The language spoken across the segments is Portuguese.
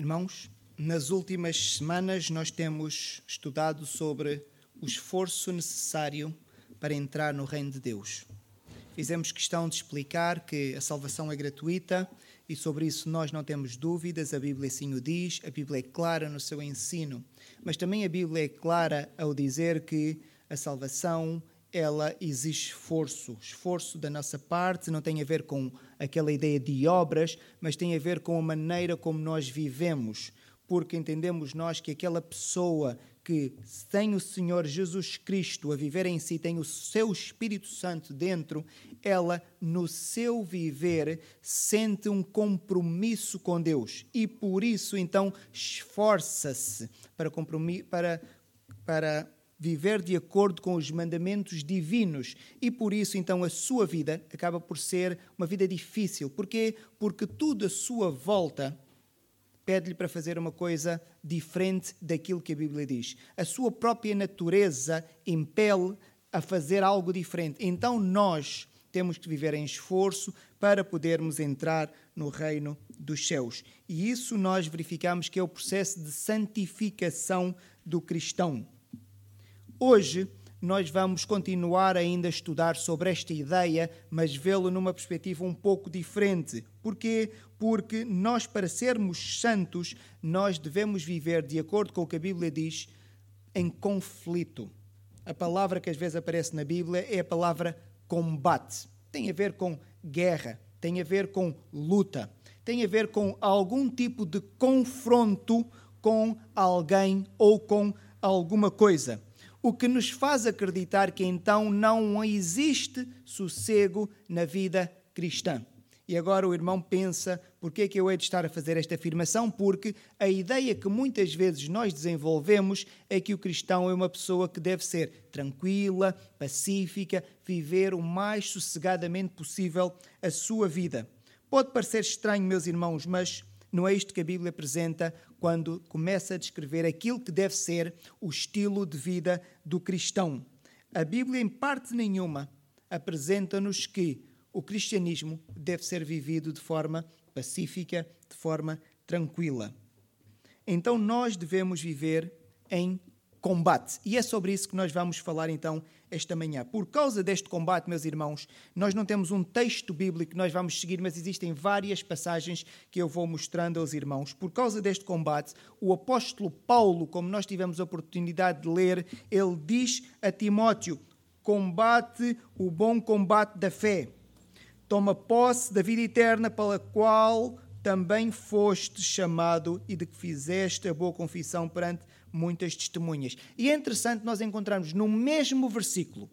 Irmãos, nas últimas semanas nós temos estudado sobre o esforço necessário para entrar no reino de Deus. Fizemos questão de explicar que a salvação é gratuita e sobre isso nós não temos dúvidas, a Bíblia assim o diz, a Bíblia é clara no seu ensino, mas também a Bíblia é clara ao dizer que a salvação ela exige esforço, esforço da nossa parte, não tem a ver com aquela ideia de obras, mas tem a ver com a maneira como nós vivemos, porque entendemos nós que aquela pessoa que tem o Senhor Jesus Cristo a viver em si, tem o seu Espírito Santo dentro, ela no seu viver sente um compromisso com Deus e por isso então esforça-se para, para, para viver de acordo com os mandamentos divinos e por isso então a sua vida acaba por ser uma vida difícil. Porquê? Porque tudo à sua volta pede-lhe para fazer uma coisa diferente daquilo que a Bíblia diz. A sua própria natureza impele a fazer algo diferente. Então nós temos que viver em esforço para podermos entrar no reino dos céus. E isso nós verificamos que é o processo de santificação do cristão. Hoje nós vamos continuar ainda a estudar sobre esta ideia, mas vê-lo numa perspectiva um pouco diferente. Porquê? Porque nós, para sermos santos, nós devemos viver de acordo com o que a Bíblia diz, em conflito. A palavra que às vezes aparece na Bíblia é a palavra combate. Tem a ver com guerra, tem a ver com luta, tem a ver com algum tipo de confronto com alguém ou com alguma coisa o que nos faz acreditar que então não existe sossego na vida cristã. E agora o irmão pensa, por que é que eu hei de estar a fazer esta afirmação? Porque a ideia que muitas vezes nós desenvolvemos é que o cristão é uma pessoa que deve ser tranquila, pacífica, viver o mais sossegadamente possível a sua vida. Pode parecer estranho, meus irmãos, mas não é isto que a Bíblia apresenta quando começa a descrever aquilo que deve ser o estilo de vida do cristão. A Bíblia, em parte nenhuma, apresenta-nos que o cristianismo deve ser vivido de forma pacífica, de forma tranquila. Então nós devemos viver em combate. E é sobre isso que nós vamos falar então esta manhã. Por causa deste combate, meus irmãos, nós não temos um texto bíblico que nós vamos seguir, mas existem várias passagens que eu vou mostrando aos irmãos. Por causa deste combate, o apóstolo Paulo, como nós tivemos a oportunidade de ler, ele diz a Timóteo: combate o bom combate da fé. Toma posse da vida eterna pela qual também foste chamado e de que fizeste a boa confissão perante muitas testemunhas. E é interessante nós encontrarmos no mesmo versículo,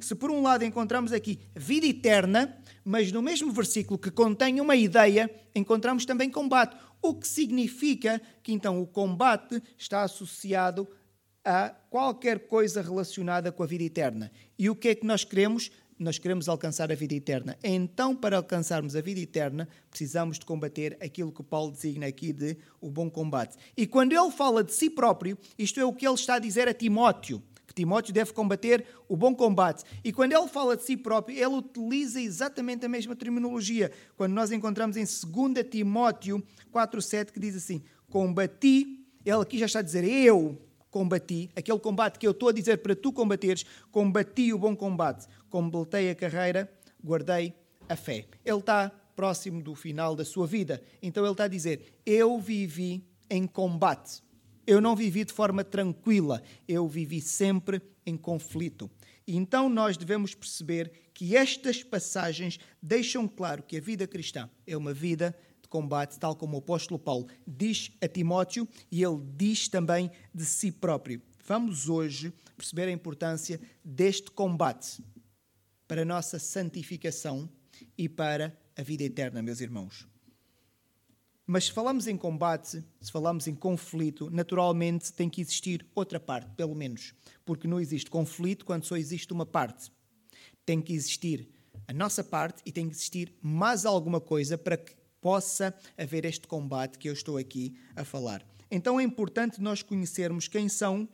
se por um lado encontramos aqui vida eterna, mas no mesmo versículo que contém uma ideia, encontramos também combate. O que significa que então o combate está associado a qualquer coisa relacionada com a vida eterna. E o que é que nós queremos? Nós queremos alcançar a vida eterna. Então, para alcançarmos a vida eterna, precisamos de combater aquilo que Paulo designa aqui de o bom combate. E quando ele fala de si próprio, isto é o que ele está a dizer a Timóteo, que Timóteo deve combater o bom combate. E quando ele fala de si próprio, ele utiliza exatamente a mesma terminologia. Quando nós encontramos em 2 Timóteo 4:7 que diz assim: "Combati", ele aqui já está a dizer eu combati, aquele combate que eu estou a dizer para tu combateres, combati o bom combate, completei a carreira, guardei a fé. Ele está próximo do final da sua vida. Então ele está a dizer: Eu vivi em combate. Eu não vivi de forma tranquila. Eu vivi sempre em conflito. E então nós devemos perceber que estas passagens deixam claro que a vida cristã é uma vida combate, tal como o apóstolo Paulo diz a Timóteo e ele diz também de si próprio. Vamos hoje perceber a importância deste combate para a nossa santificação e para a vida eterna, meus irmãos. Mas se falamos em combate, se falamos em conflito, naturalmente tem que existir outra parte, pelo menos. Porque não existe conflito quando só existe uma parte. Tem que existir a nossa parte e tem que existir mais alguma coisa para que possa haver este combate que eu estou aqui a falar. Então é importante nós conhecermos quem são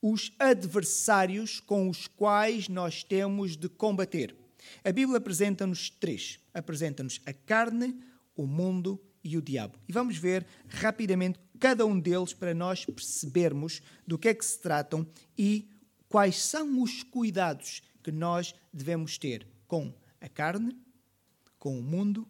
os adversários com os quais nós temos de combater. A Bíblia apresenta-nos três: apresenta-nos a carne, o mundo e o diabo. E vamos ver rapidamente cada um deles para nós percebermos do que é que se tratam e quais são os cuidados que nós devemos ter com a carne, com o mundo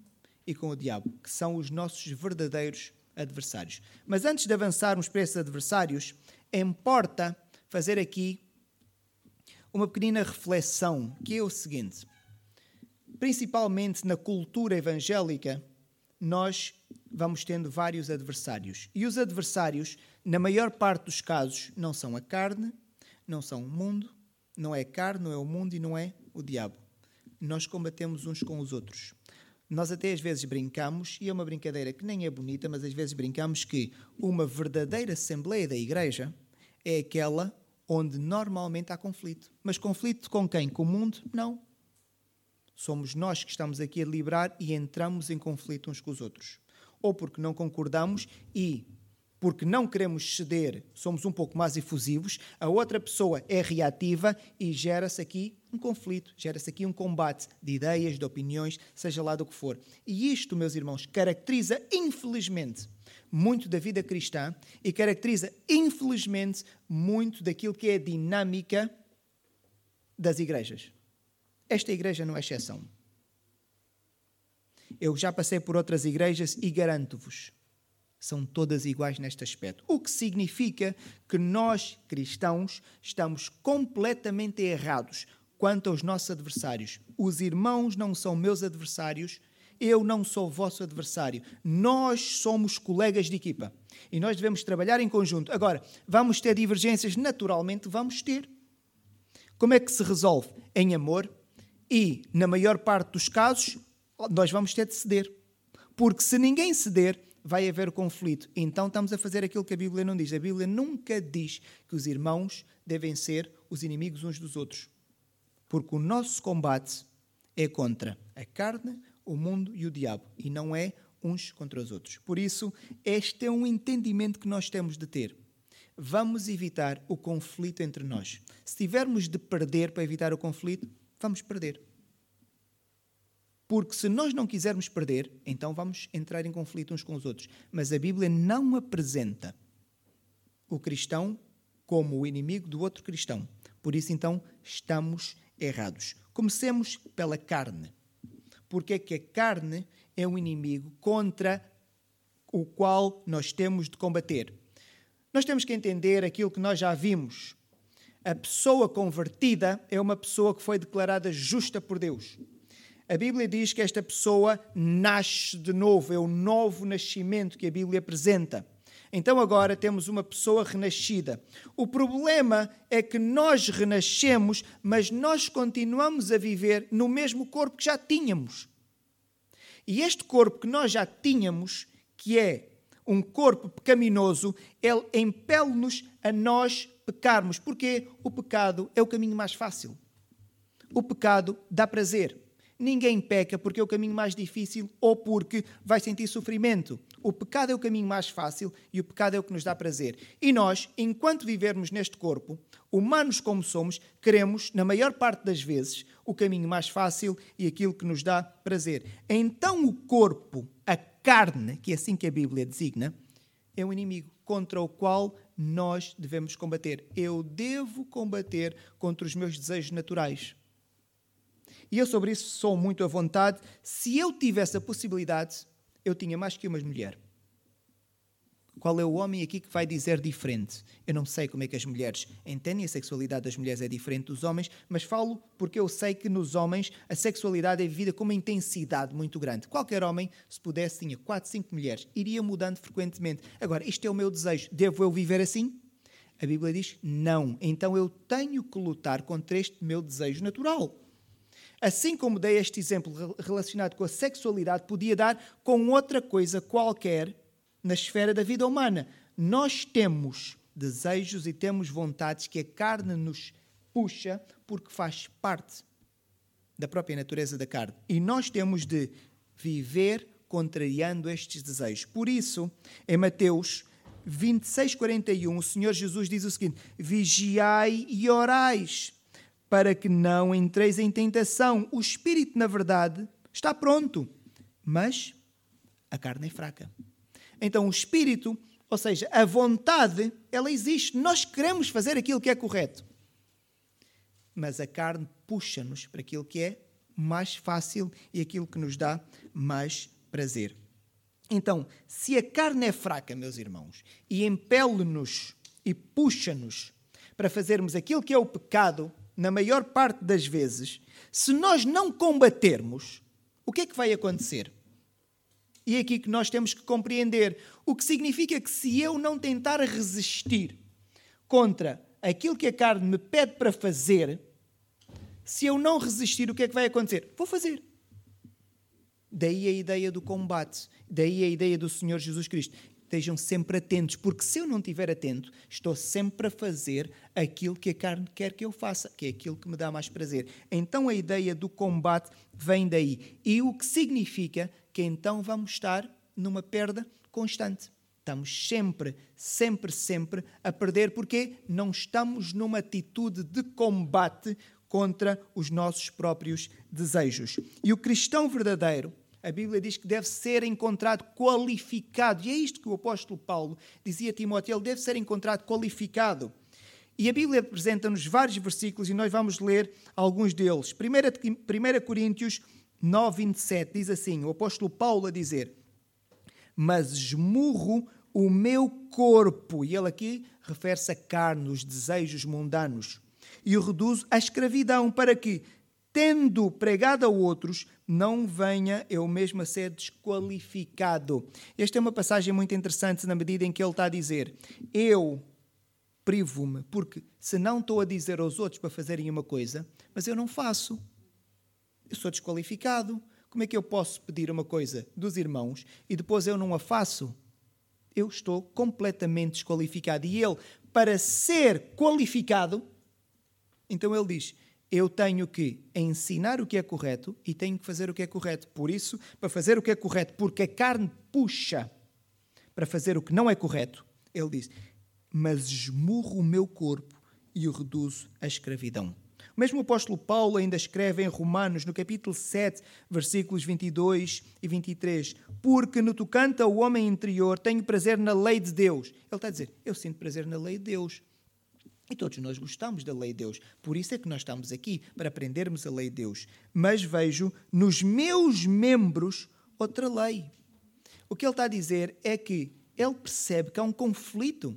e com o diabo, que são os nossos verdadeiros adversários. Mas antes de avançarmos para esses adversários, importa fazer aqui uma pequena reflexão, que é o seguinte: principalmente na cultura evangélica, nós vamos tendo vários adversários. E os adversários, na maior parte dos casos, não são a carne, não são o mundo, não é a carne, não é o mundo e não é o diabo. Nós combatemos uns com os outros. Nós até às vezes brincamos, e é uma brincadeira que nem é bonita, mas às vezes brincamos que uma verdadeira Assembleia da Igreja é aquela onde normalmente há conflito. Mas conflito com quem? Com o mundo? Não. Somos nós que estamos aqui a deliberar e entramos em conflito uns com os outros. Ou porque não concordamos e porque não queremos ceder, somos um pouco mais efusivos, a outra pessoa é reativa e gera-se aqui um conflito, gera-se aqui um combate de ideias, de opiniões, seja lá do que for. E isto, meus irmãos, caracteriza, infelizmente, muito da vida cristã e caracteriza, infelizmente, muito daquilo que é a dinâmica das igrejas. Esta igreja não é exceção. Eu já passei por outras igrejas e garanto-vos, são todas iguais neste aspecto. O que significa que nós, cristãos, estamos completamente errados quanto aos nossos adversários. Os irmãos não são meus adversários, eu não sou vosso adversário. Nós somos colegas de equipa e nós devemos trabalhar em conjunto. Agora, vamos ter divergências? Naturalmente, vamos ter. Como é que se resolve? Em amor e, na maior parte dos casos, nós vamos ter de ceder. Porque se ninguém ceder, vai haver conflito. Então estamos a fazer aquilo que a Bíblia não diz. A Bíblia nunca diz que os irmãos devem ser os inimigos uns dos outros. Porque o nosso combate é contra a carne, o mundo e o diabo, e não é uns contra os outros. Por isso, este é um entendimento que nós temos de ter. Vamos evitar o conflito entre nós. Se tivermos de perder para evitar o conflito, vamos perder. Porque se nós não quisermos perder, então vamos entrar em conflito uns com os outros. Mas a Bíblia não apresenta o cristão como o inimigo do outro cristão. Por isso, então, estamos errados. Comecemos pela carne. Porque é que a carne é um inimigo contra o qual nós temos de combater. Nós temos que entender aquilo que nós já vimos. A pessoa convertida é uma pessoa que foi declarada justa por Deus. A Bíblia diz que esta pessoa nasce de novo, é o novo nascimento que a Bíblia apresenta. Então agora temos uma pessoa renascida. O problema é que nós renascemos, mas nós continuamos a viver no mesmo corpo que já tínhamos. E este corpo que nós já tínhamos, que é um corpo pecaminoso, ele impele-nos a nós pecarmos, porque o pecado é o caminho mais fácil. O pecado dá prazer. Ninguém peca porque é o caminho mais difícil ou porque vai sentir sofrimento. O pecado é o caminho mais fácil e o pecado é o que nos dá prazer. E nós, enquanto vivermos neste corpo, humanos como somos, queremos, na maior parte das vezes, o caminho mais fácil e aquilo que nos dá prazer. Então o corpo, a carne, que é assim que a Bíblia designa, é um inimigo contra o qual nós devemos combater. Eu devo combater contra os meus desejos naturais. E eu sobre isso sou muito à vontade. Se eu tivesse a possibilidade, eu tinha mais que uma mulher. Qual é o homem aqui que vai dizer diferente? Eu não sei como é que as mulheres entendem a sexualidade das mulheres é diferente dos homens, mas falo porque eu sei que nos homens a sexualidade é vivida com uma intensidade muito grande. Qualquer homem, se pudesse, tinha 4, 5 mulheres, iria mudando frequentemente. Agora, isto é o meu desejo. Devo eu viver assim? A Bíblia diz não. Então eu tenho que lutar contra este meu desejo natural. Assim como dei este exemplo relacionado com a sexualidade, podia dar com outra coisa qualquer na esfera da vida humana. Nós temos desejos e temos vontades que a carne nos puxa porque faz parte da própria natureza da carne. E nós temos de viver contrariando estes desejos. Por isso, em Mateus 26, 41, o Senhor Jesus diz o seguinte: Vigiai e orais para que não entreis em tentação. O espírito, na verdade, está pronto, mas A carne é fraca. Então o espírito, ou seja, a vontade, ela existe. Nós queremos fazer aquilo que é correto. Mas a carne puxa-nos para aquilo que é mais fácil e aquilo que nos dá mais prazer. Então, se a carne é fraca, meus irmãos, e impele-nos e puxa-nos para fazermos aquilo que é o pecado, na maior parte das vezes, se nós não combatermos, o que é que vai acontecer? E é aqui que nós temos que compreender. O que significa que se eu não tentar resistir contra aquilo que a carne me pede para fazer, se eu não resistir, o que é que vai acontecer? Vou fazer. Daí a ideia do combate, daí a ideia do Senhor Jesus Cristo. Estejam sempre atentos, porque se eu não estiver atento, estou sempre a fazer aquilo que a carne quer que eu faça, que é aquilo que me dá mais prazer. Então a ideia do combate vem daí. E o que significa que então vamos estar numa perda constante. Estamos sempre, sempre, sempre a perder, porque não estamos numa atitude de combate contra os nossos próprios desejos. E o cristão verdadeiro, a Bíblia diz que deve ser encontrado qualificado. E é isto que o apóstolo Paulo dizia a Timóteo: ele deve ser encontrado qualificado. E a Bíblia apresenta-nos vários versículos e nós vamos ler alguns deles. 1 Coríntios 9, 27 diz assim: o apóstolo Paulo a dizer: Mas esmurro o meu corpo, e ele aqui refere-se a carne, os desejos mundanos, e o reduzo à escravidão, para que, tendo pregado a outros, não venha eu mesmo a ser desqualificado. Esta é uma passagem muito interessante na medida em que ele está a dizer: Eu privo-me, porque se não estou a dizer aos outros para fazerem uma coisa, mas eu não faço, eu sou desqualificado. Como é que eu posso pedir uma coisa dos irmãos e depois eu não a faço? Eu estou completamente desqualificado. E ele, para ser qualificado, então ele diz: eu tenho que ensinar o que é correto e tenho que fazer o que é correto. Por isso, para fazer o que é correto, porque a carne puxa para fazer o que não é correto, ele diz: Mas esmurro o meu corpo e o reduzo à escravidão. O mesmo apóstolo Paulo ainda escreve em Romanos, no capítulo 7, versículos 22 e 23, porque no tocante ao homem interior tenho prazer na lei de Deus. Ele está a dizer, eu sinto prazer na lei de Deus. E todos nós gostamos da lei de Deus. Por isso é que nós estamos aqui, para aprendermos a lei de Deus. Mas vejo nos meus membros outra lei. O que ele está a dizer é que ele percebe que há um conflito.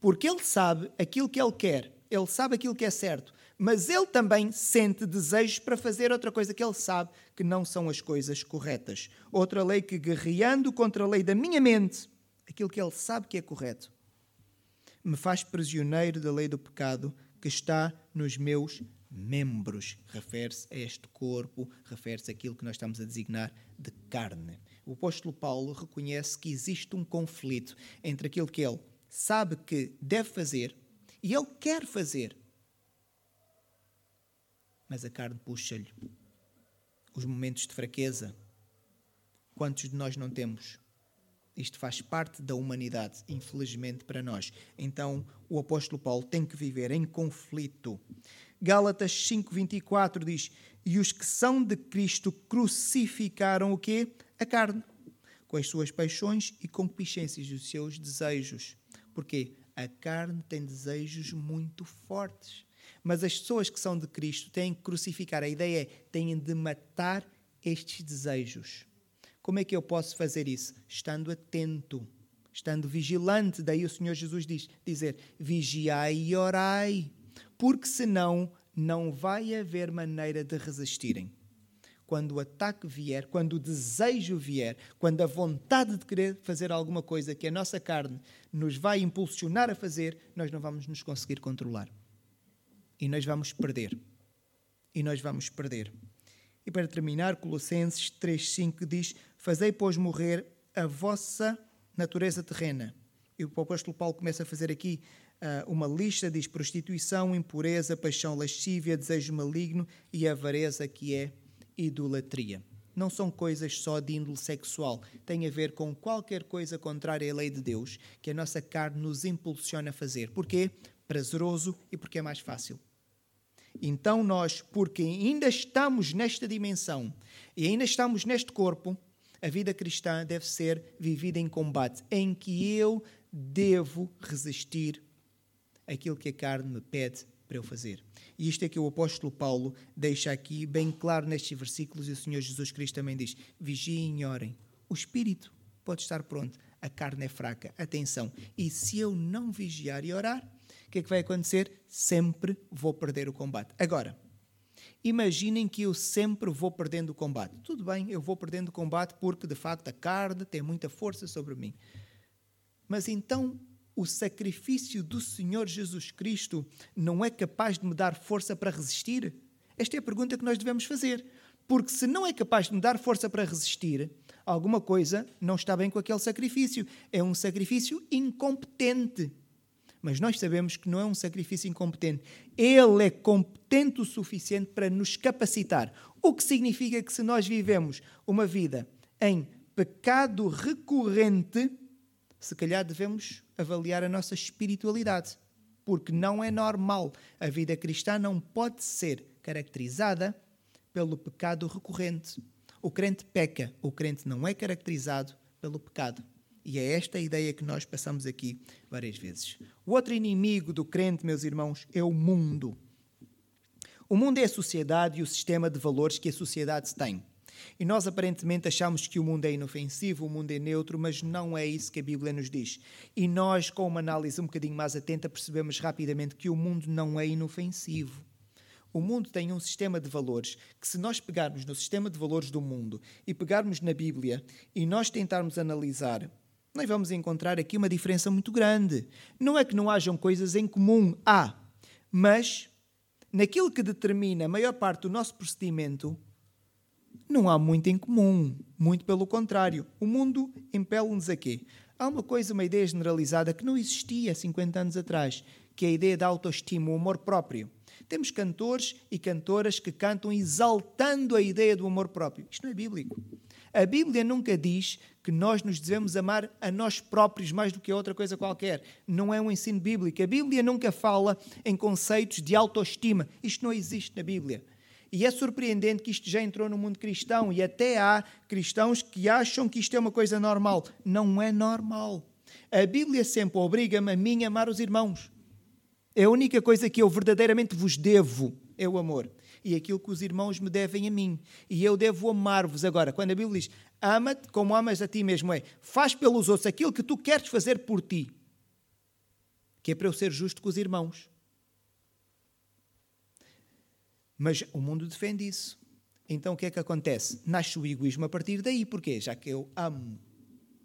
Porque ele sabe aquilo que ele quer, ele sabe aquilo que é certo, mas ele também sente desejos para fazer outra coisa que ele sabe que não são as coisas corretas. Outra lei que, guerreando contra a lei da minha mente, aquilo que ele sabe que é correto, me faz prisioneiro da lei do pecado que está nos meus membros. Refere-se a este corpo, refere-se àquilo que nós estamos a designar de carne. O apóstolo Paulo reconhece que existe um conflito entre aquilo que ele sabe que deve fazer e ele quer fazer. Mas a carne puxa-lhe os momentos de fraqueza. Quantos de nós não temos? Isto faz parte da humanidade, infelizmente para nós. Então, o apóstolo Paulo tem que viver em conflito. Gálatas 5:24 diz: "E os que são de Cristo crucificaram o quê? A carne, com as suas paixões e concupiscências dos seus desejos." Porque a carne tem desejos muito fortes. Mas as pessoas que são de Cristo têm que crucificar. A ideia é têm de matar estes desejos. Como é que eu posso fazer isso? Estando atento, estando vigilante. Daí o Senhor Jesus diz, dizer, vigiai e orai, porque senão não vai haver maneira de resistirem. Quando o ataque vier, quando o desejo vier, quando a vontade de querer fazer alguma coisa que a nossa carne nos vai impulsionar a fazer, nós não vamos nos conseguir controlar. E nós vamos perder. E nós vamos perder. E para terminar, Colossenses 3,5 diz: Fazei, pois, morrer a vossa natureza terrena. E o apóstolo Paulo começa a fazer aqui uh, uma lista: diz prostituição, impureza, paixão lascívia, desejo maligno e avareza, que é idolatria. Não são coisas só de índole sexual, tem a ver com qualquer coisa contrária à lei de Deus que a nossa carne nos impulsiona a fazer. Porquê? Prazeroso e porque é mais fácil. Então, nós, porque ainda estamos nesta dimensão e ainda estamos neste corpo, A vida cristã deve ser vivida em combate, em que eu devo resistir aquilo que a carne me pede para eu fazer. E isto é que o apóstolo Paulo deixa aqui bem claro nestes versículos, e o Senhor Jesus Cristo também diz: vigiem e orem. O espírito pode estar pronto, a carne é fraca. Atenção. E se eu não vigiar e orar, o que é que vai acontecer? Sempre vou perder o combate. Agora, imaginem que eu sempre vou perdendo o combate. Tudo bem, eu vou perdendo o combate porque de facto a carne tem muita força sobre mim. Mas então o sacrifício do Senhor Jesus Cristo não é capaz de me dar força para resistir? Esta é a pergunta que nós devemos fazer. Porque se não é capaz de me dar força para resistir, alguma coisa não está bem com aquele sacrifício. É um sacrifício incompetente. Mas nós sabemos que não é um sacrifício incompetente. Ele é competente o suficiente para nos capacitar. O que significa que se nós vivemos uma vida em pecado recorrente, se calhar devemos avaliar a nossa espiritualidade, porque não é normal. A vida cristã não pode ser caracterizada pelo pecado recorrente. O crente peca, o crente não é caracterizado pelo pecado. E é esta a ideia que nós passamos aqui várias vezes. O outro inimigo do crente, meus irmãos, é o mundo. O mundo é a sociedade e o sistema de valores que a sociedade tem. E nós aparentemente achamos que o mundo é inofensivo, o mundo é neutro, mas não é isso que a Bíblia nos diz. E nós, com uma análise um bocadinho mais atenta, percebemos rapidamente que o mundo não é inofensivo. O mundo tem um sistema de valores que, se nós pegarmos no sistema de valores do mundo e pegarmos na Bíblia e nós tentarmos analisar, nós vamos encontrar aqui uma diferença muito grande. Não é que não hajam coisas em comum, há, mas naquilo que determina a maior parte do nosso procedimento, não há muito em comum. Muito pelo contrário. O mundo impele-nos a quê? Há uma coisa, uma ideia generalizada que não existia 50 anos atrás, que é a ideia da autoestima, o amor próprio. Temos cantores e cantoras que cantam exaltando a ideia do amor próprio. Isto não é bíblico. A Bíblia nunca diz que nós nos devemos amar a nós próprios mais do que a outra coisa qualquer. Não é um ensino bíblico. A Bíblia nunca fala em conceitos de autoestima. Isto não existe na Bíblia. E é surpreendente que isto já entrou no mundo cristão e até há cristãos que acham que isto é uma coisa normal. Não é normal. A Bíblia sempre obriga-me a mim a amar os irmãos. É a única coisa que eu verdadeiramente vos devo é o amor. E aquilo que os irmãos me devem a mim. E eu devo amar-vos. Agora, quando a Bíblia diz ama-te como amas a ti mesmo, é faz pelos outros aquilo que tu queres fazer por ti. Que é para eu ser justo com os irmãos. Mas o mundo defende isso. Então o que é que acontece? Nasce o egoísmo a partir daí. Porquê? Já que eu amo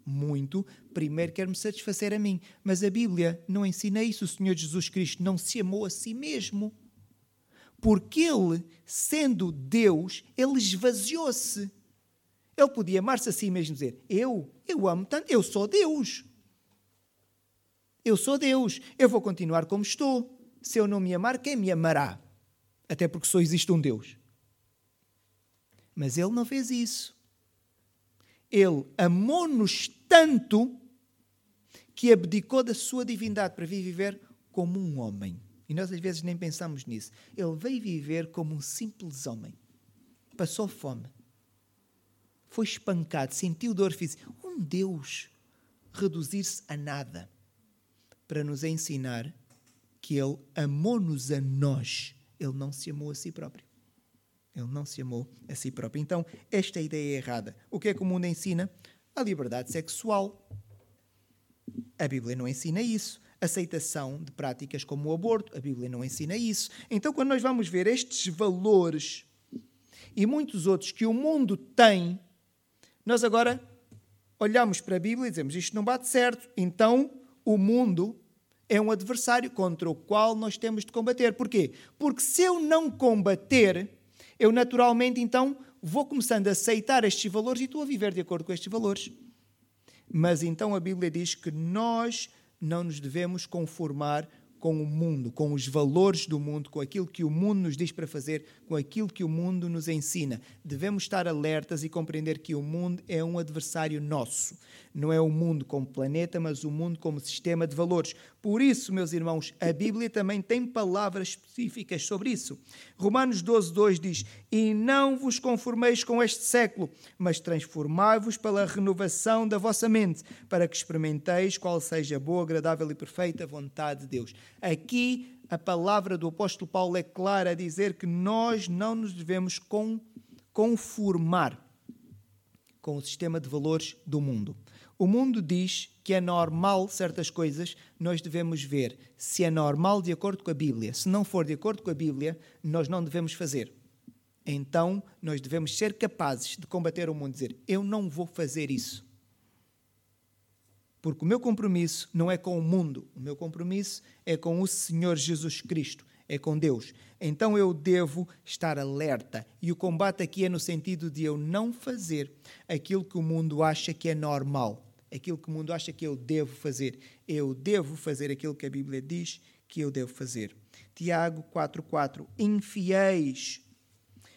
muito, primeiro quero me satisfazer a mim. Mas a Bíblia não ensina isso. O Senhor Jesus Cristo não se amou a si mesmo. Porque ele, sendo Deus, ele esvaziou-se. Ele podia amar-se a si mesmo dizer: Eu, eu amo tanto, eu sou Deus. Eu sou Deus, eu vou continuar como estou. Se eu não me amar, quem me amará? até porque só existe um Deus. Mas ele não fez isso. Ele amou-nos tanto que abdicou da sua divindade para vir viver como um homem. E nós às vezes nem pensamos nisso. Ele veio viver como um simples homem. Passou fome. Foi espancado, sentiu dor física. Um Deus reduzir-se a nada para nos ensinar que Ele amou-nos a nós ele não se amou a si próprio. Ele não se amou a si próprio. Então, esta ideia é errada. O que é que o mundo ensina? A liberdade sexual. A Bíblia não ensina isso. Aceitação de práticas como o aborto. A Bíblia não ensina isso. Então, quando nós vamos ver estes valores e muitos outros que o mundo tem, nós agora olhamos para a Bíblia e dizemos isto não bate certo. Então, o mundo é um adversário contra o qual nós temos de combater. Porquê? Porque se eu não combater, eu naturalmente então vou começando a aceitar estes valores e estou a viver de acordo com estes valores. Mas então a Bíblia diz que nós não nos devemos conformar com o mundo, com os valores do mundo, com aquilo que o mundo nos diz para fazer, com aquilo que o mundo nos ensina. Devemos estar alertas e compreender que o mundo é um adversário nosso. Não é o mundo como planeta, mas o mundo como sistema de valores. Por isso, meus irmãos, a Bíblia também tem palavras específicas sobre isso. Romanos 12, 2 diz: E não vos conformeis com este século, mas transformai-vos pela renovação da vossa mente, para que experimenteis qual seja a boa, agradável e perfeita vontade de Deus. Aqui a palavra do apóstolo Paulo é clara a dizer que nós não nos devemos conformar com o sistema de valores do mundo. O mundo diz que é normal certas coisas, nós devemos ver se é normal de acordo com a Bíblia. Se não for de acordo com a Bíblia, nós não devemos fazer. Então, nós devemos ser capazes de combater o mundo e dizer: Eu não vou fazer isso. Porque o meu compromisso não é com o mundo, o meu compromisso é com o Senhor Jesus Cristo, é com Deus. Então eu devo estar alerta. E o combate aqui é no sentido de eu não fazer aquilo que o mundo acha que é normal, aquilo que o mundo acha que eu devo fazer. Eu devo fazer aquilo que a Bíblia diz que eu devo fazer. Tiago 4,4: Infiéis,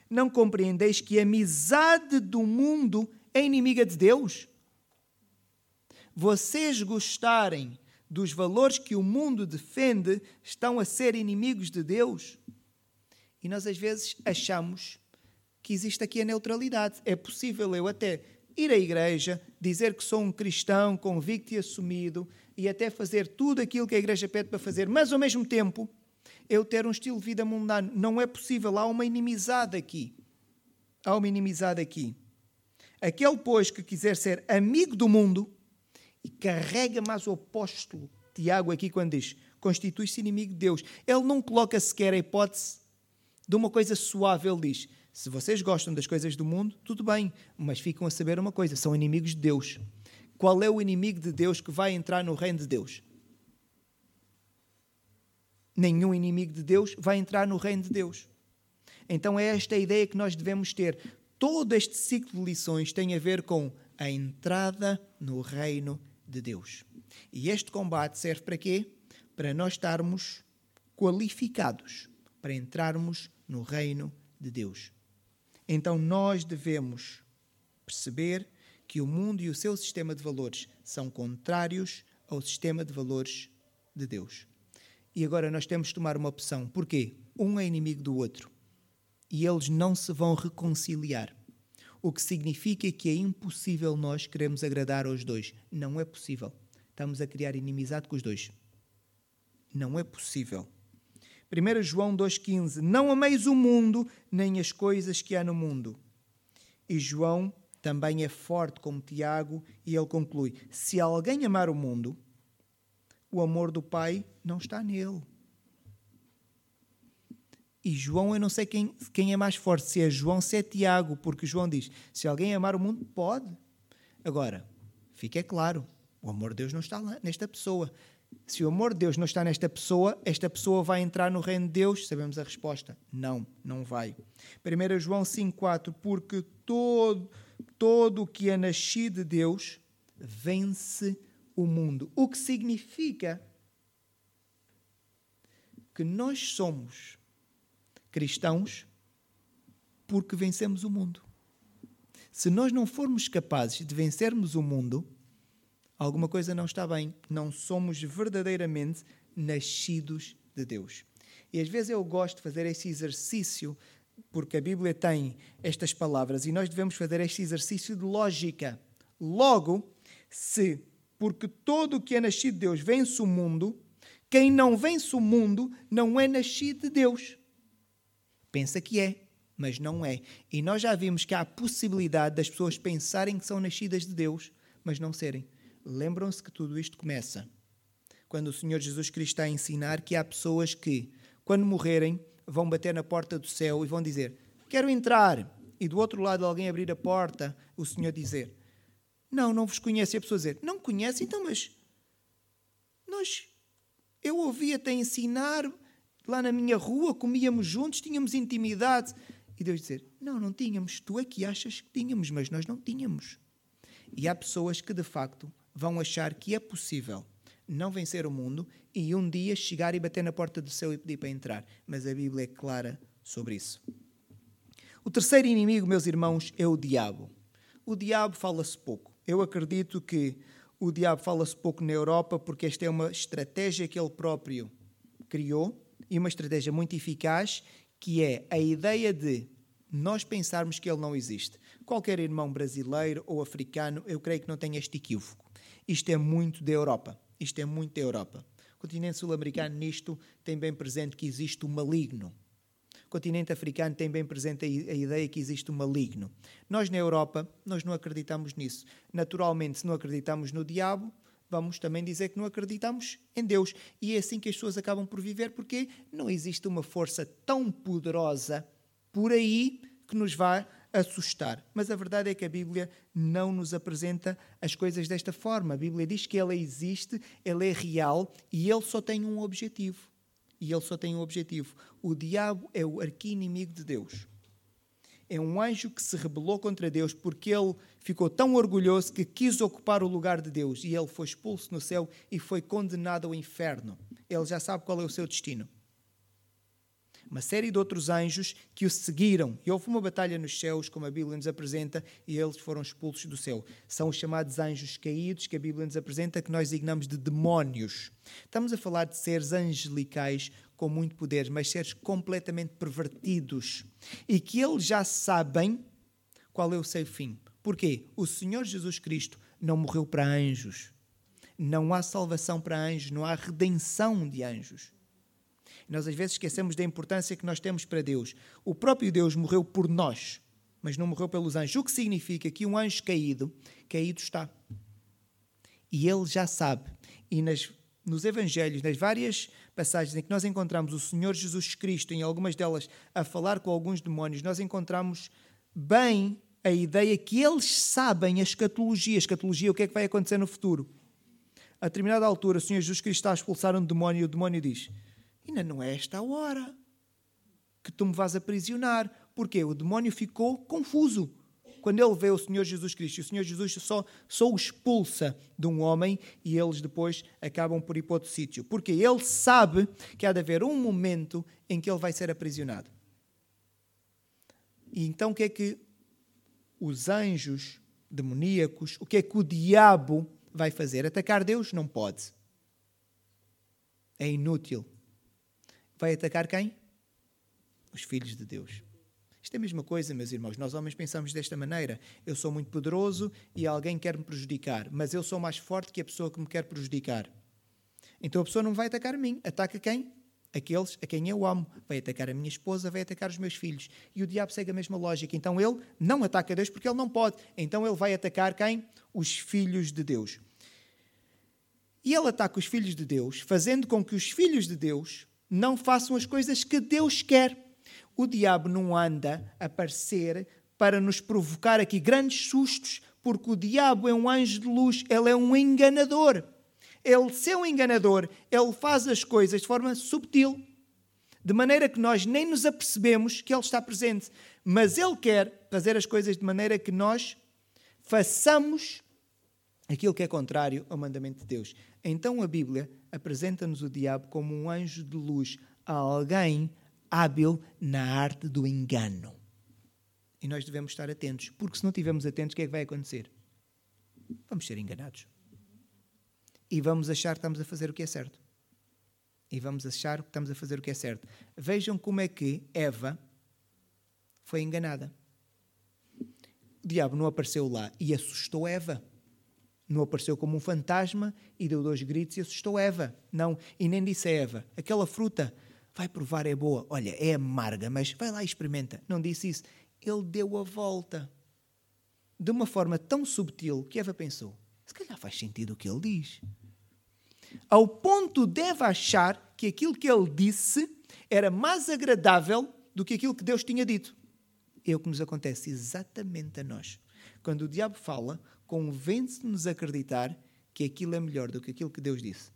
não compreendeis que a amizade do mundo é inimiga de Deus? Vocês gostarem dos valores que o mundo defende, estão a ser inimigos de Deus. E nós às vezes achamos que existe aqui a neutralidade. É possível eu até ir à igreja, dizer que sou um cristão convicto e assumido e até fazer tudo aquilo que a igreja pede para fazer, mas ao mesmo tempo eu ter um estilo de vida mundano. Não é possível, há uma inimizade aqui. Há uma inimizade aqui. Aquele, pois, que quiser ser amigo do mundo, e carrega mais o apóstolo Tiago aqui quando diz constitui-se inimigo de Deus. Ele não coloca sequer a hipótese de uma coisa suave. Ele diz: se vocês gostam das coisas do mundo, tudo bem, mas ficam a saber uma coisa: são inimigos de Deus. Qual é o inimigo de Deus que vai entrar no reino de Deus? Nenhum inimigo de Deus vai entrar no reino de Deus. Então é esta a ideia que nós devemos ter. Todo este ciclo de lições tem a ver com a entrada no reino de Deus. E este combate serve para quê? Para nós estarmos qualificados para entrarmos no reino de Deus. Então nós devemos perceber que o mundo e o seu sistema de valores são contrários ao sistema de valores de Deus. E agora nós temos de tomar uma opção. Porquê? Um é inimigo do outro. E eles não se vão reconciliar o que significa que é impossível nós queremos agradar aos dois. Não é possível. Estamos a criar inimizade com os dois. Não é possível. 1 João 2,15: Não ameis o mundo, nem as coisas que há no mundo. E João também é forte como Tiago, e ele conclui: Se alguém amar o mundo, o amor do Pai não está nele. E João, eu não sei quem, quem é mais forte, se é João, se é Tiago, porque João diz: se alguém amar o mundo, pode. Agora, fique claro: o amor de Deus não está lá, nesta pessoa. Se o amor de Deus não está nesta pessoa, esta pessoa vai entrar no reino de Deus? Sabemos a resposta: não, não vai. 1 João 5,4: Porque todo, todo o que é nascido de Deus vence o mundo. O que significa que nós somos cristãos porque vencemos o mundo. Se nós não formos capazes de vencermos o mundo, alguma coisa não está bem. Não somos verdadeiramente nascidos de Deus. E às vezes eu gosto de fazer esse exercício, porque a Bíblia tem estas palavras e nós devemos fazer este exercício de lógica. Logo, se, porque todo o que é nascido de Deus vence o mundo, quem não vence o mundo não é nascido de Deus pensa que é, mas não é. E nós já vimos que há a possibilidade das pessoas pensarem que são nascidas de Deus, mas não serem. Lembram-se que tudo isto começa quando o Senhor Jesus Cristo está a ensinar que há pessoas que, quando morrerem, vão bater na porta do céu e vão dizer: Quero entrar. E do outro lado, alguém abrir a porta, o Senhor dizer: Não, não vos conhece. E a pessoa dizer: Não conhece, então, mas nós, eu ouvia-te ensinar lá na minha rua, comíamos juntos, tínhamos intimidade. E Deus dizer: Não, não tínhamos. Tu é que achas que tínhamos, mas nós não tínhamos. E há pessoas que de facto vão achar que é possível não vencer o mundo e um dia chegar e bater na porta do céu e pedir para entrar. Mas a Bíblia é clara sobre isso. O terceiro inimigo, meus irmãos, é o diabo. O diabo fala-se pouco. Eu acredito que o diabo fala-se pouco na Europa porque esta é uma estratégia que ele próprio criou e uma estratégia muito eficaz que é a ideia de nós pensarmos que ele não existe. Qualquer irmão brasileiro ou africano, eu creio que não tem este equívoco. Isto é muito da Europa. Isto é muito da Europa. O continente sul-americano nisto tem bem presente que existe o maligno. O continente africano tem bem presente a ideia que existe o maligno. Nós na Europa, nós não acreditamos nisso. Naturalmente, se não acreditamos no diabo, vamos também dizer que não acreditamos em Deus. E é assim que as pessoas acabam por viver, porque não existe uma força tão poderosa por aí que nos vai assustar. Mas a verdade é que a Bíblia não nos apresenta as coisas desta forma. A Bíblia diz que ela existe, ela é real e ele só tem um objetivo. E ele só tem um objetivo. O diabo é o arqui-inimigo de Deus é um anjo que se rebelou contra Deus porque ele ficou tão orgulhoso que quis ocupar o lugar de Deus e ele foi expulso no céu e foi condenado ao inferno. Ele já sabe qual é o seu destino uma série de outros anjos que o seguiram. E houve uma batalha nos céus, como a Bíblia nos apresenta, e eles foram expulsos do céu. São os chamados anjos caídos que a Bíblia nos apresenta, que nós designamos de demónios. Estamos a falar de seres angelicais com muito poder, mas seres completamente pervertidos. E que eles já sabem qual é o seu fim. Porquê? O Senhor Jesus Cristo não morreu para anjos. Não há salvação para anjos, não há redenção de anjos. Nós às vezes esquecemos da importância que nós temos para Deus. O próprio Deus morreu por nós, mas não morreu pelos anjos. O que significa que um anjo caído, caído está. E ele já sabe. E nas, nos Evangelhos, nas várias passagens em que nós encontramos o Senhor Jesus Cristo, em algumas delas a falar com alguns demónios, nós encontramos bem a ideia que eles sabem a escatologia. A escatologia, o que é que vai acontecer no futuro? A determinada altura, o Senhor Jesus Cristo está a expulsar um demónio e o demónio diz: Ainda não é esta a hora que tu me vais aprisionar. Porque o demónio ficou confuso quando ele vê o Senhor Jesus Cristo. O Senhor Jesus só, só o expulsa de um homem e eles depois acabam por ir para outro sítio. Porque ele sabe que há de haver um momento em que ele vai ser aprisionado. E então o que é que os anjos demoníacos, o que é que o diabo vai fazer? Atacar Deus? Não pode. É inútil vai atacar quem? Os filhos de Deus. Isto é a mesma coisa, meus irmãos. Nós homens pensamos desta maneira. Eu sou muito poderoso e alguém quer me prejudicar, mas eu sou mais forte que a pessoa que me quer prejudicar. Então a pessoa não vai atacar a mim. Ataca quem? Aqueles a quem eu amo. Vai atacar a minha esposa, vai atacar os meus filhos. E o diabo segue a mesma lógica. Então ele não ataca Deus porque ele não pode. Então ele vai atacar quem? Os filhos de Deus. E ele ataca os filhos de Deus, fazendo com que os filhos de Deus não façam as coisas que Deus quer. O diabo não anda a aparecer para nos provocar aqui grandes sustos, porque o diabo é um anjo de luz, ele é um enganador. Ele, se um enganador, ele faz as coisas de forma subtil, de maneira que nós nem nos apercebemos que ele está presente. Mas ele quer fazer as coisas de maneira que nós façamos aquilo que é contrário ao mandamento de Deus. Então a Bíblia apresenta-nos o diabo como um anjo de luz, alguém hábil na arte do engano. E nós devemos estar atentos, porque se não estivermos atentos, o que é que vai acontecer? Vamos ser enganados. E vamos achar que estamos a fazer o que é certo. E vamos achar que estamos a fazer o que é certo. Vejam como é que Eva foi enganada. O diabo não apareceu lá e assustou Eva não apareceu como um fantasma e deu dois gritos e assustou Eva. Não, e nem disse a Eva: aquela fruta, vai provar, é boa. Olha, é amarga, mas vai lá e experimenta. Não disse isso. Ele deu a volta. De uma forma tão subtil que Eva pensou: se calhar faz sentido o que ele diz. Ao ponto de Eva achar que aquilo que ele disse era mais agradável do que aquilo que Deus tinha dito. É o que nos acontece exatamente a nós. Quando o diabo fala, convence-nos a acreditar que aquilo é melhor do que aquilo que Deus disse.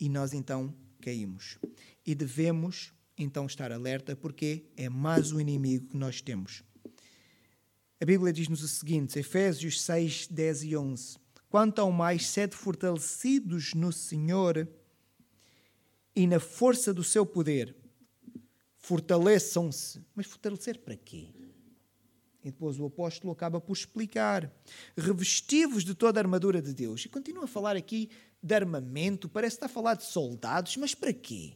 E nós então caímos. E devemos então estar alerta porque é mais o inimigo que nós temos. A Bíblia diz-nos o seguinte, Efésios 6, 10 e 11. quanto ao mais sede fortalecidos no Senhor e na força do seu poder. Fortaleçam-se. Mas fortalecer para quê? E depois o apóstolo acaba por explicar: revestivos de toda a armadura de Deus. E continua a falar aqui de armamento, parece estar a falar de soldados, mas para quê?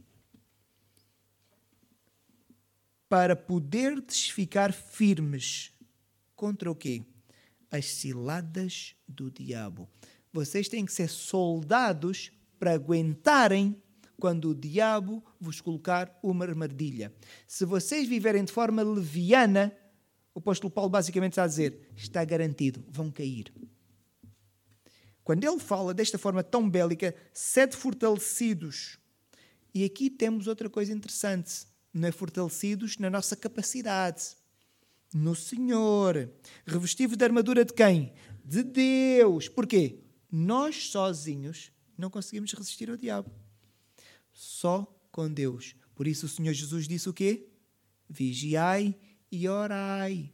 Para poderdes ficar firmes contra o quê? As ciladas do diabo. Vocês têm que ser soldados para aguentarem quando o diabo vos colocar uma armadilha. Se vocês viverem de forma leviana, o apóstolo Paulo basicamente está a dizer: está garantido, vão cair. Quando ele fala desta forma tão bélica, sede fortalecidos. E aqui temos outra coisa interessante: não é fortalecidos na nossa capacidade, no Senhor. Revestidos da armadura de quem? De Deus. Porquê? Nós sozinhos não conseguimos resistir ao diabo. Só com Deus. Por isso o Senhor Jesus disse o quê? Vigiai e orai.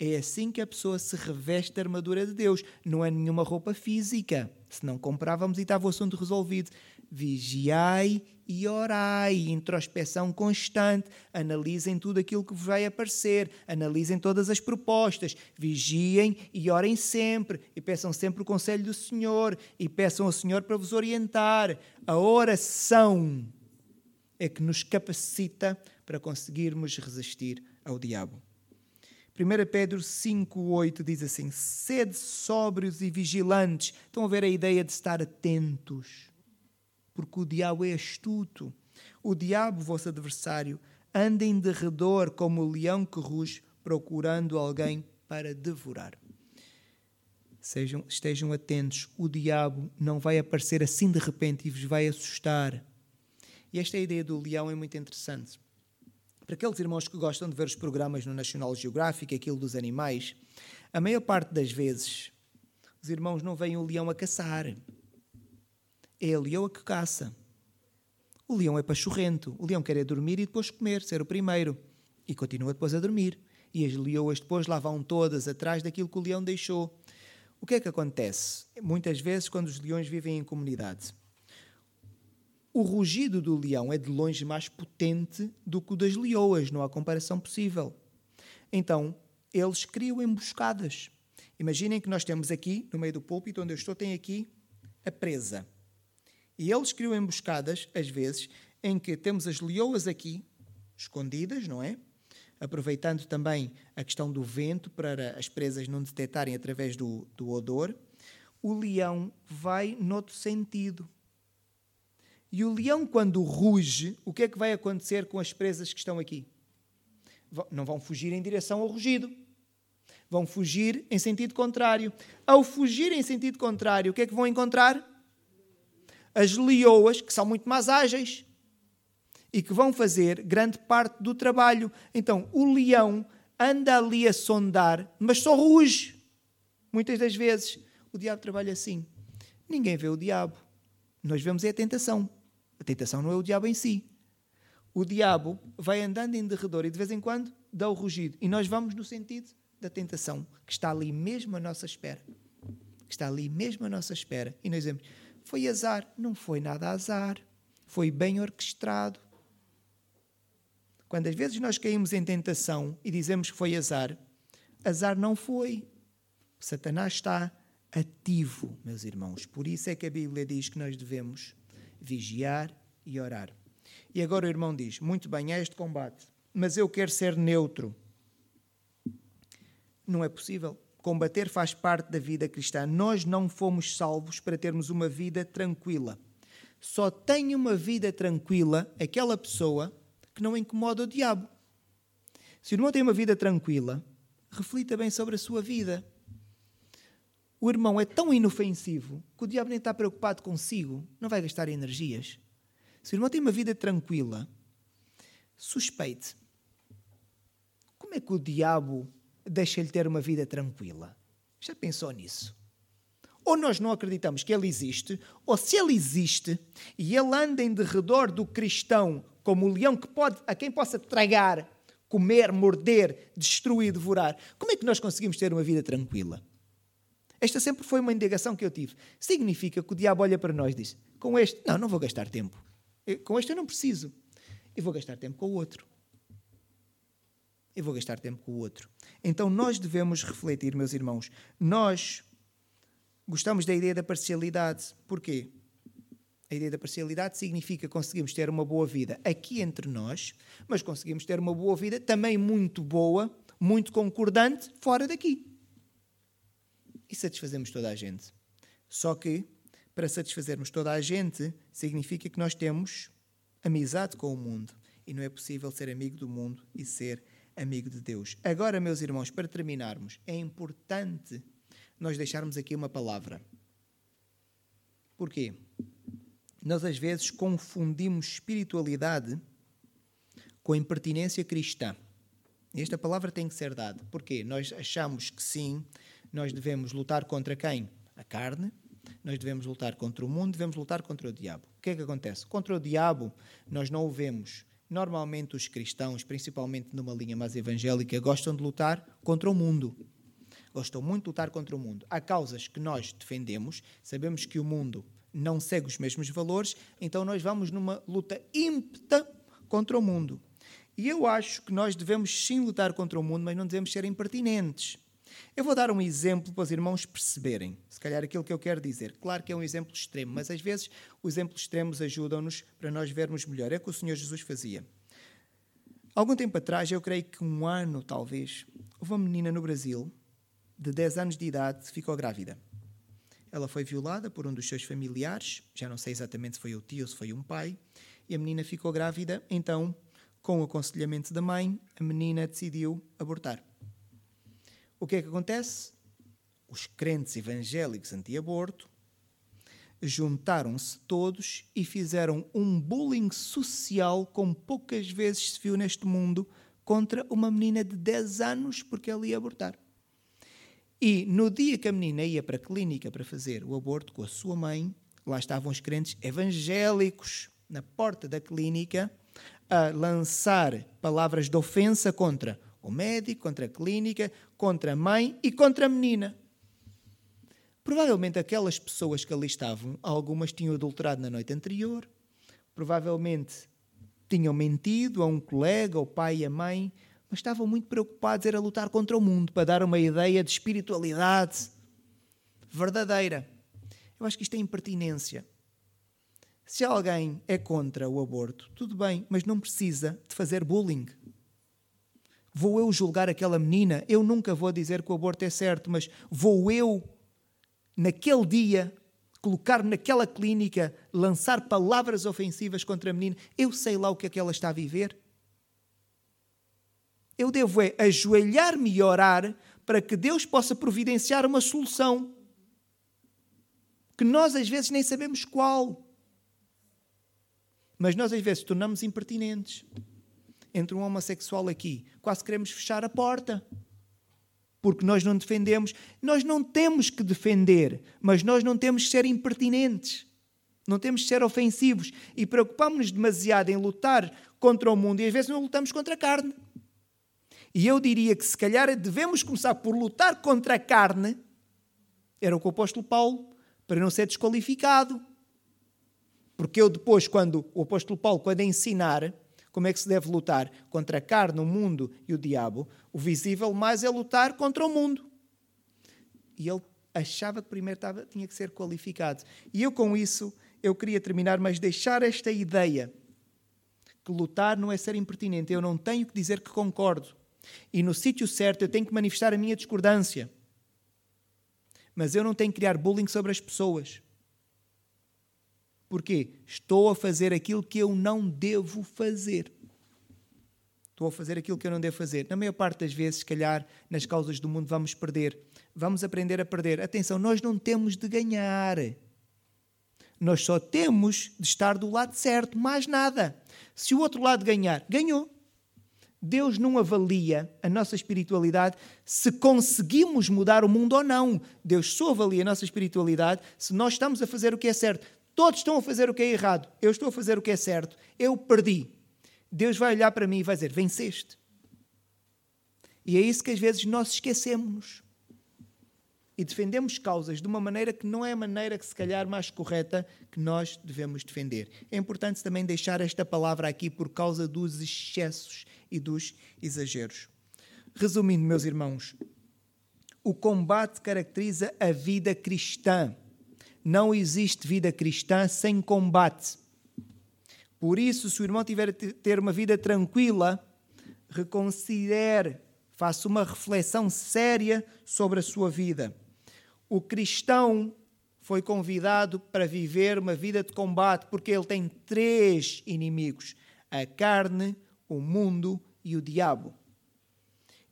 É assim que a pessoa se reveste da armadura de Deus. Não é nenhuma roupa física. Se não comprávamos e estava o assunto resolvido. Vigiai e orai. Introspeção constante. Analisem tudo aquilo que vos vai aparecer. Analisem todas as propostas. Vigiem e orem sempre. E peçam sempre o conselho do Senhor. E peçam ao Senhor para vos orientar. A oração é que nos capacita para conseguirmos resistir ao diabo. 1 Pedro 5,8 diz assim: Sede sóbrios e vigilantes. Estão a ver a ideia de estar atentos, porque o diabo é astuto. O diabo, vosso adversário, anda em derredor como o leão que ruge, procurando alguém para devorar. Sejam, estejam atentos, o diabo não vai aparecer assim de repente e vos vai assustar. E esta ideia do leão é muito interessante para aqueles irmãos que gostam de ver os programas no National Geographic, aquilo dos animais, a maior parte das vezes os irmãos não veem o leão a caçar. É a que caça. O leão é pachorrento. O leão quer é dormir e depois comer, ser o primeiro. E continua depois a dormir. E as leoas depois lá vão todas atrás daquilo que o leão deixou. O que é que acontece? Muitas vezes, quando os leões vivem em comunidade, o rugido do leão é de longe mais potente do que o das leoas, não há comparação possível. Então, eles criam emboscadas. Imaginem que nós temos aqui, no meio do púlpito onde eu estou, tem aqui a presa. E eles criam emboscadas, às vezes, em que temos as leoas aqui, escondidas, não é? Aproveitando também a questão do vento para as presas não detectarem através do, do odor. O leão vai noutro sentido e o leão, quando ruge, o que é que vai acontecer com as presas que estão aqui? Não vão fugir em direção ao rugido. Vão fugir em sentido contrário. Ao fugir em sentido contrário, o que é que vão encontrar? As leoas, que são muito mais ágeis e que vão fazer grande parte do trabalho. Então, o leão anda ali a sondar, mas só ruge. Muitas das vezes, o diabo trabalha assim. Ninguém vê o diabo. Nós vemos é a tentação. A tentação não é o diabo em si. O diabo vai andando em derredor e de vez em quando dá o rugido. E nós vamos no sentido da tentação, que está ali mesmo à nossa espera. Que está ali mesmo à nossa espera. E nós dizemos: foi azar. Não foi nada azar. Foi bem orquestrado. Quando às vezes nós caímos em tentação e dizemos que foi azar, azar não foi. Satanás está ativo, meus irmãos. Por isso é que a Bíblia diz que nós devemos vigiar e orar. E agora o irmão diz: Muito bem, é este combate, mas eu quero ser neutro. Não é possível. Combater faz parte da vida cristã. Nós não fomos salvos para termos uma vida tranquila. Só tem uma vida tranquila aquela pessoa que não incomoda o diabo. Se o irmão tem uma vida tranquila, reflita bem sobre a sua vida o irmão é tão inofensivo que o diabo nem está preocupado consigo, não vai gastar energias. Se o irmão tem uma vida tranquila, suspeite. Como é que o diabo deixa-lhe ter uma vida tranquila? Já pensou nisso? Ou nós não acreditamos que ele existe, ou se ele existe e ele anda em derredor do cristão como o leão que pode, a quem possa tragar, comer, morder, destruir, devorar, como é que nós conseguimos ter uma vida tranquila? Esta sempre foi uma indagação que eu tive. Significa que o diabo olha para nós e diz: com este, não, não vou gastar tempo. com este eu não preciso. Eu vou gastar tempo com o outro. Eu vou gastar tempo com o outro. Então nós devemos refletir, meus irmãos. Nós gostamos da ideia da parcialidade. Porquê? A ideia da parcialidade significa que conseguimos ter uma boa vida aqui entre nós, mas conseguimos ter uma boa vida também muito boa, muito concordante, fora daqui. E satisfazemos toda a gente. Só que, para satisfazermos toda a gente, significa que nós temos amizade com o mundo. E não é possível ser amigo do mundo e ser amigo de Deus. Agora, meus irmãos, para terminarmos, é importante nós deixarmos aqui uma palavra. Porquê? nós às vezes confundimos espiritualidade com impertinência cristã. Esta palavra tem que ser dada. Porquê? Nós achamos que sim, nós devemos lutar contra quem? A carne. Nós devemos lutar contra o mundo, devemos lutar contra o diabo. O que é que acontece? Contra o diabo, nós não o vemos. Normalmente, os cristãos, principalmente numa linha mais evangélica, gostam de lutar contra o mundo. Gostam muito de lutar contra o mundo. Há causas que nós defendemos, sabemos que o mundo não segue os mesmos valores, então nós vamos numa luta ímpeta contra o mundo. E eu acho que nós devemos sim lutar contra o mundo, mas não devemos ser impertinentes. Eu vou dar um exemplo para os irmãos perceberem, se calhar aquilo que eu quero dizer. Claro que é um exemplo extremo, mas às vezes os exemplos extremos ajudam-nos para nós vermos melhor. É o que o Senhor Jesus fazia. Algum tempo atrás, eu creio que um ano talvez, houve uma menina no Brasil, de 10 anos de idade, ficou grávida. Ela foi violada por um dos seus familiares, já não sei exatamente se foi o tio ou se foi um pai, e a menina ficou grávida. Então, com o aconselhamento da mãe, a menina decidiu abortar. O que é que acontece? Os crentes evangélicos anti-aborto juntaram-se todos e fizeram um bullying social como poucas vezes se viu neste mundo contra uma menina de 10 anos porque ela ia abortar. E no dia que a menina ia para a clínica para fazer o aborto com a sua mãe, lá estavam os crentes evangélicos na porta da clínica a lançar palavras de ofensa contra o médico, contra a clínica, contra a mãe e contra a menina. Provavelmente aquelas pessoas que ali estavam, algumas tinham adulterado na noite anterior, provavelmente tinham mentido a um colega, o pai e a mãe, mas estavam muito preocupados era lutar contra o mundo para dar uma ideia de espiritualidade verdadeira. Eu acho que isto é impertinência. Se alguém é contra o aborto, tudo bem, mas não precisa de fazer bullying. Vou eu julgar aquela menina? Eu nunca vou dizer que o aborto é certo, mas vou eu, naquele dia, colocar naquela clínica, lançar palavras ofensivas contra a menina? Eu sei lá o que é que ela está a viver eu devo é ajoelhar-me e orar para que Deus possa providenciar uma solução. Que nós às vezes nem sabemos qual. Mas nós às vezes tornamos impertinentes. Entre um homossexual aqui, quase queremos fechar a porta. Porque nós não defendemos. Nós não temos que defender, mas nós não temos que ser impertinentes. Não temos que ser ofensivos. E preocupamos-nos demasiado em lutar contra o mundo e às vezes não lutamos contra a carne. E eu diria que se calhar devemos começar por lutar contra a carne, era o que o apóstolo Paulo, para não ser desqualificado. Porque eu depois, quando o apóstolo Paulo, quando ensinar como é que se deve lutar contra a carne, o mundo e o diabo, o visível mais é lutar contra o mundo. E ele achava que primeiro estava, tinha que ser qualificado. E eu com isso, eu queria terminar, mas deixar esta ideia que lutar não é ser impertinente. Eu não tenho que dizer que concordo. E no sítio certo eu tenho que manifestar a minha discordância. Mas eu não tenho que criar bullying sobre as pessoas. Porquê? Estou a fazer aquilo que eu não devo fazer. Estou a fazer aquilo que eu não devo fazer. Na maior parte das vezes, se calhar, nas causas do mundo vamos perder. Vamos aprender a perder. Atenção, nós não temos de ganhar. Nós só temos de estar do lado certo, mais nada. Se o outro lado ganhar, ganhou. Deus não avalia a nossa espiritualidade se conseguimos mudar o mundo ou não. Deus só avalia a nossa espiritualidade se nós estamos a fazer o que é certo. Todos estão a fazer o que é errado. Eu estou a fazer o que é certo. Eu perdi. Deus vai olhar para mim e vai dizer: venceste. E é isso que às vezes nós esquecemos. e defendemos causas de uma maneira que não é a maneira que se calhar mais correta que nós devemos defender. É importante também deixar esta palavra aqui por causa dos excessos e dos exageros. Resumindo, meus irmãos, o combate caracteriza a vida cristã. Não existe vida cristã sem combate. Por isso, se o irmão tiver a ter uma vida tranquila, reconsidere, faça uma reflexão séria sobre a sua vida. O cristão foi convidado para viver uma vida de combate porque ele tem três inimigos: a carne, o mundo e o diabo.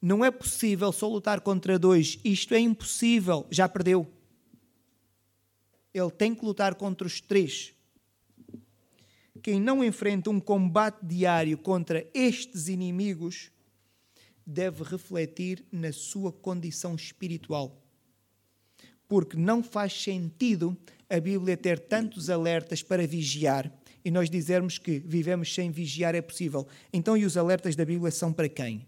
Não é possível só lutar contra dois. Isto é impossível. Já perdeu. Ele tem que lutar contra os três. Quem não enfrenta um combate diário contra estes inimigos deve refletir na sua condição espiritual porque não faz sentido a Bíblia ter tantos alertas para vigiar e nós dizermos que vivemos sem vigiar é possível. Então, e os alertas da Bíblia são para quem?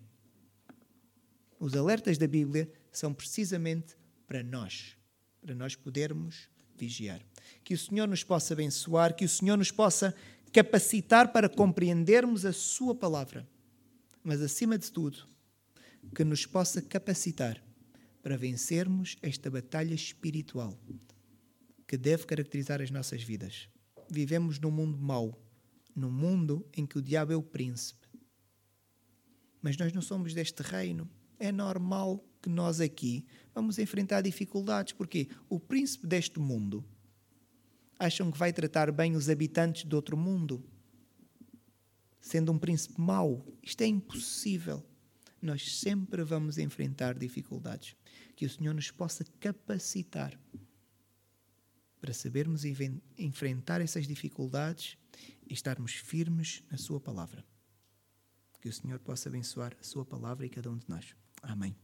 Os alertas da Bíblia são precisamente para nós, para nós podermos vigiar. Que o Senhor nos possa abençoar, que o Senhor nos possa capacitar para compreendermos a Sua palavra, mas acima de tudo, que nos possa capacitar para vencermos esta batalha espiritual que deve caracterizar as nossas vidas. Vivemos num mundo mau, num mundo em que o diabo é o príncipe. Mas nós não somos deste reino. É normal que nós aqui vamos enfrentar dificuldades, porque o príncipe deste mundo acham que vai tratar bem os habitantes do outro mundo, sendo um príncipe mau. Isto é impossível. Nós sempre vamos enfrentar dificuldades que o Senhor nos possa capacitar para sabermos enfrentar essas dificuldades e estarmos firmes na Sua palavra. Que o Senhor possa abençoar a Sua palavra e cada um de nós. Amém.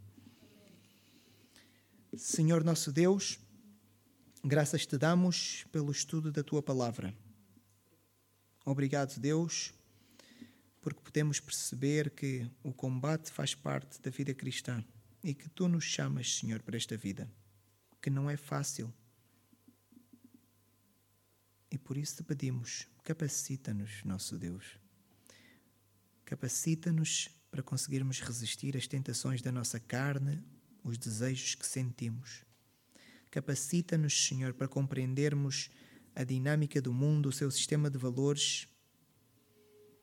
Senhor nosso Deus, graças te damos pelo estudo da Tua palavra. Obrigado, Deus, porque podemos perceber que o combate faz parte da vida cristã e que tu nos chamas, Senhor, para esta vida, que não é fácil. E por isso te pedimos, capacita-nos, nosso Deus. Capacita-nos para conseguirmos resistir às tentações da nossa carne, os desejos que sentimos. Capacita-nos, Senhor, para compreendermos a dinâmica do mundo, o seu sistema de valores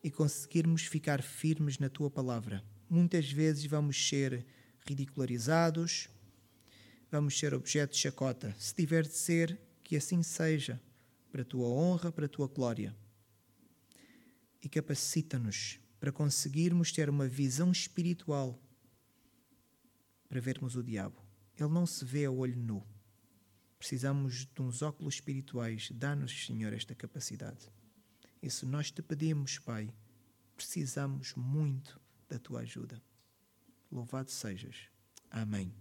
e conseguirmos ficar firmes na tua palavra. Muitas vezes vamos ser ridicularizados, vamos ser objeto de chacota. Se tiver de ser, que assim seja, para a tua honra, para a tua glória. E capacita-nos para conseguirmos ter uma visão espiritual para vermos o diabo. Ele não se vê a olho nu. Precisamos de uns óculos espirituais. Dá-nos, Senhor, esta capacidade. E se nós te pedimos, Pai, precisamos muito da tua ajuda. Louvado sejas. Amém.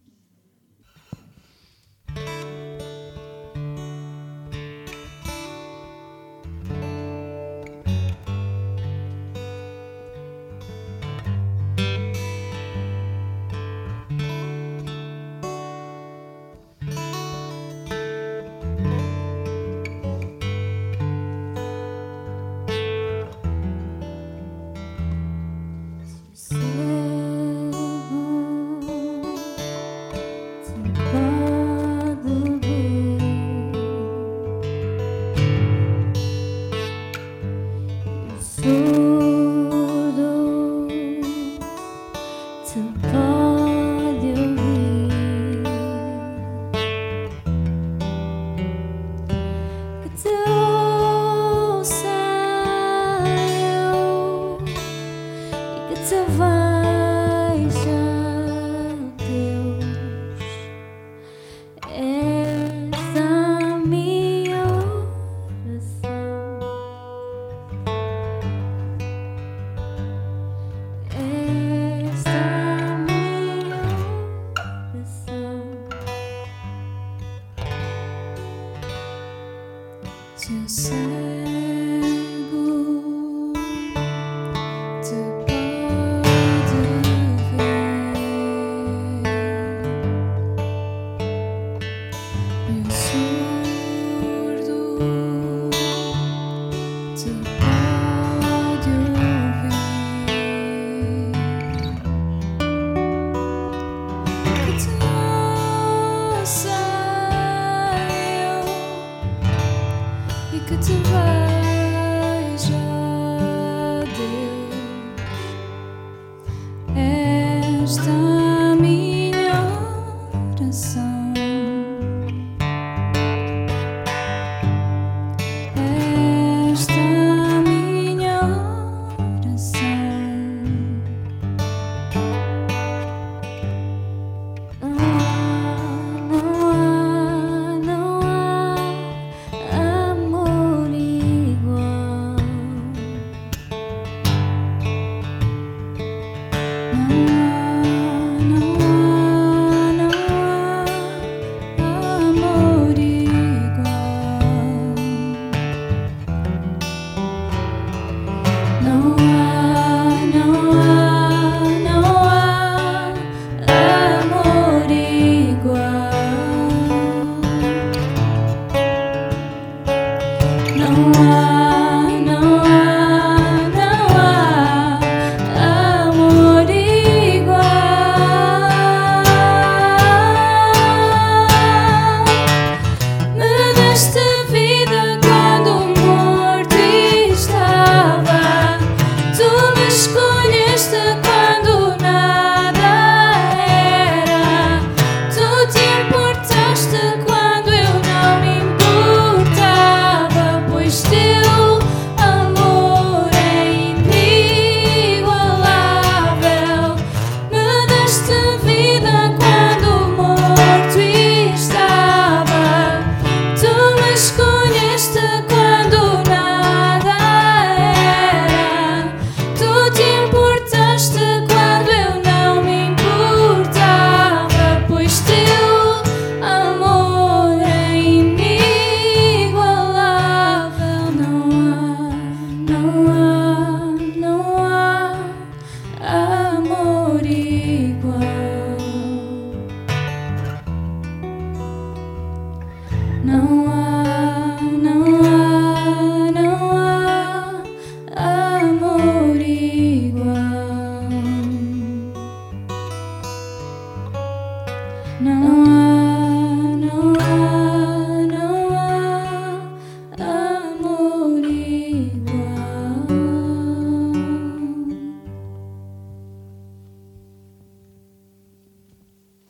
有些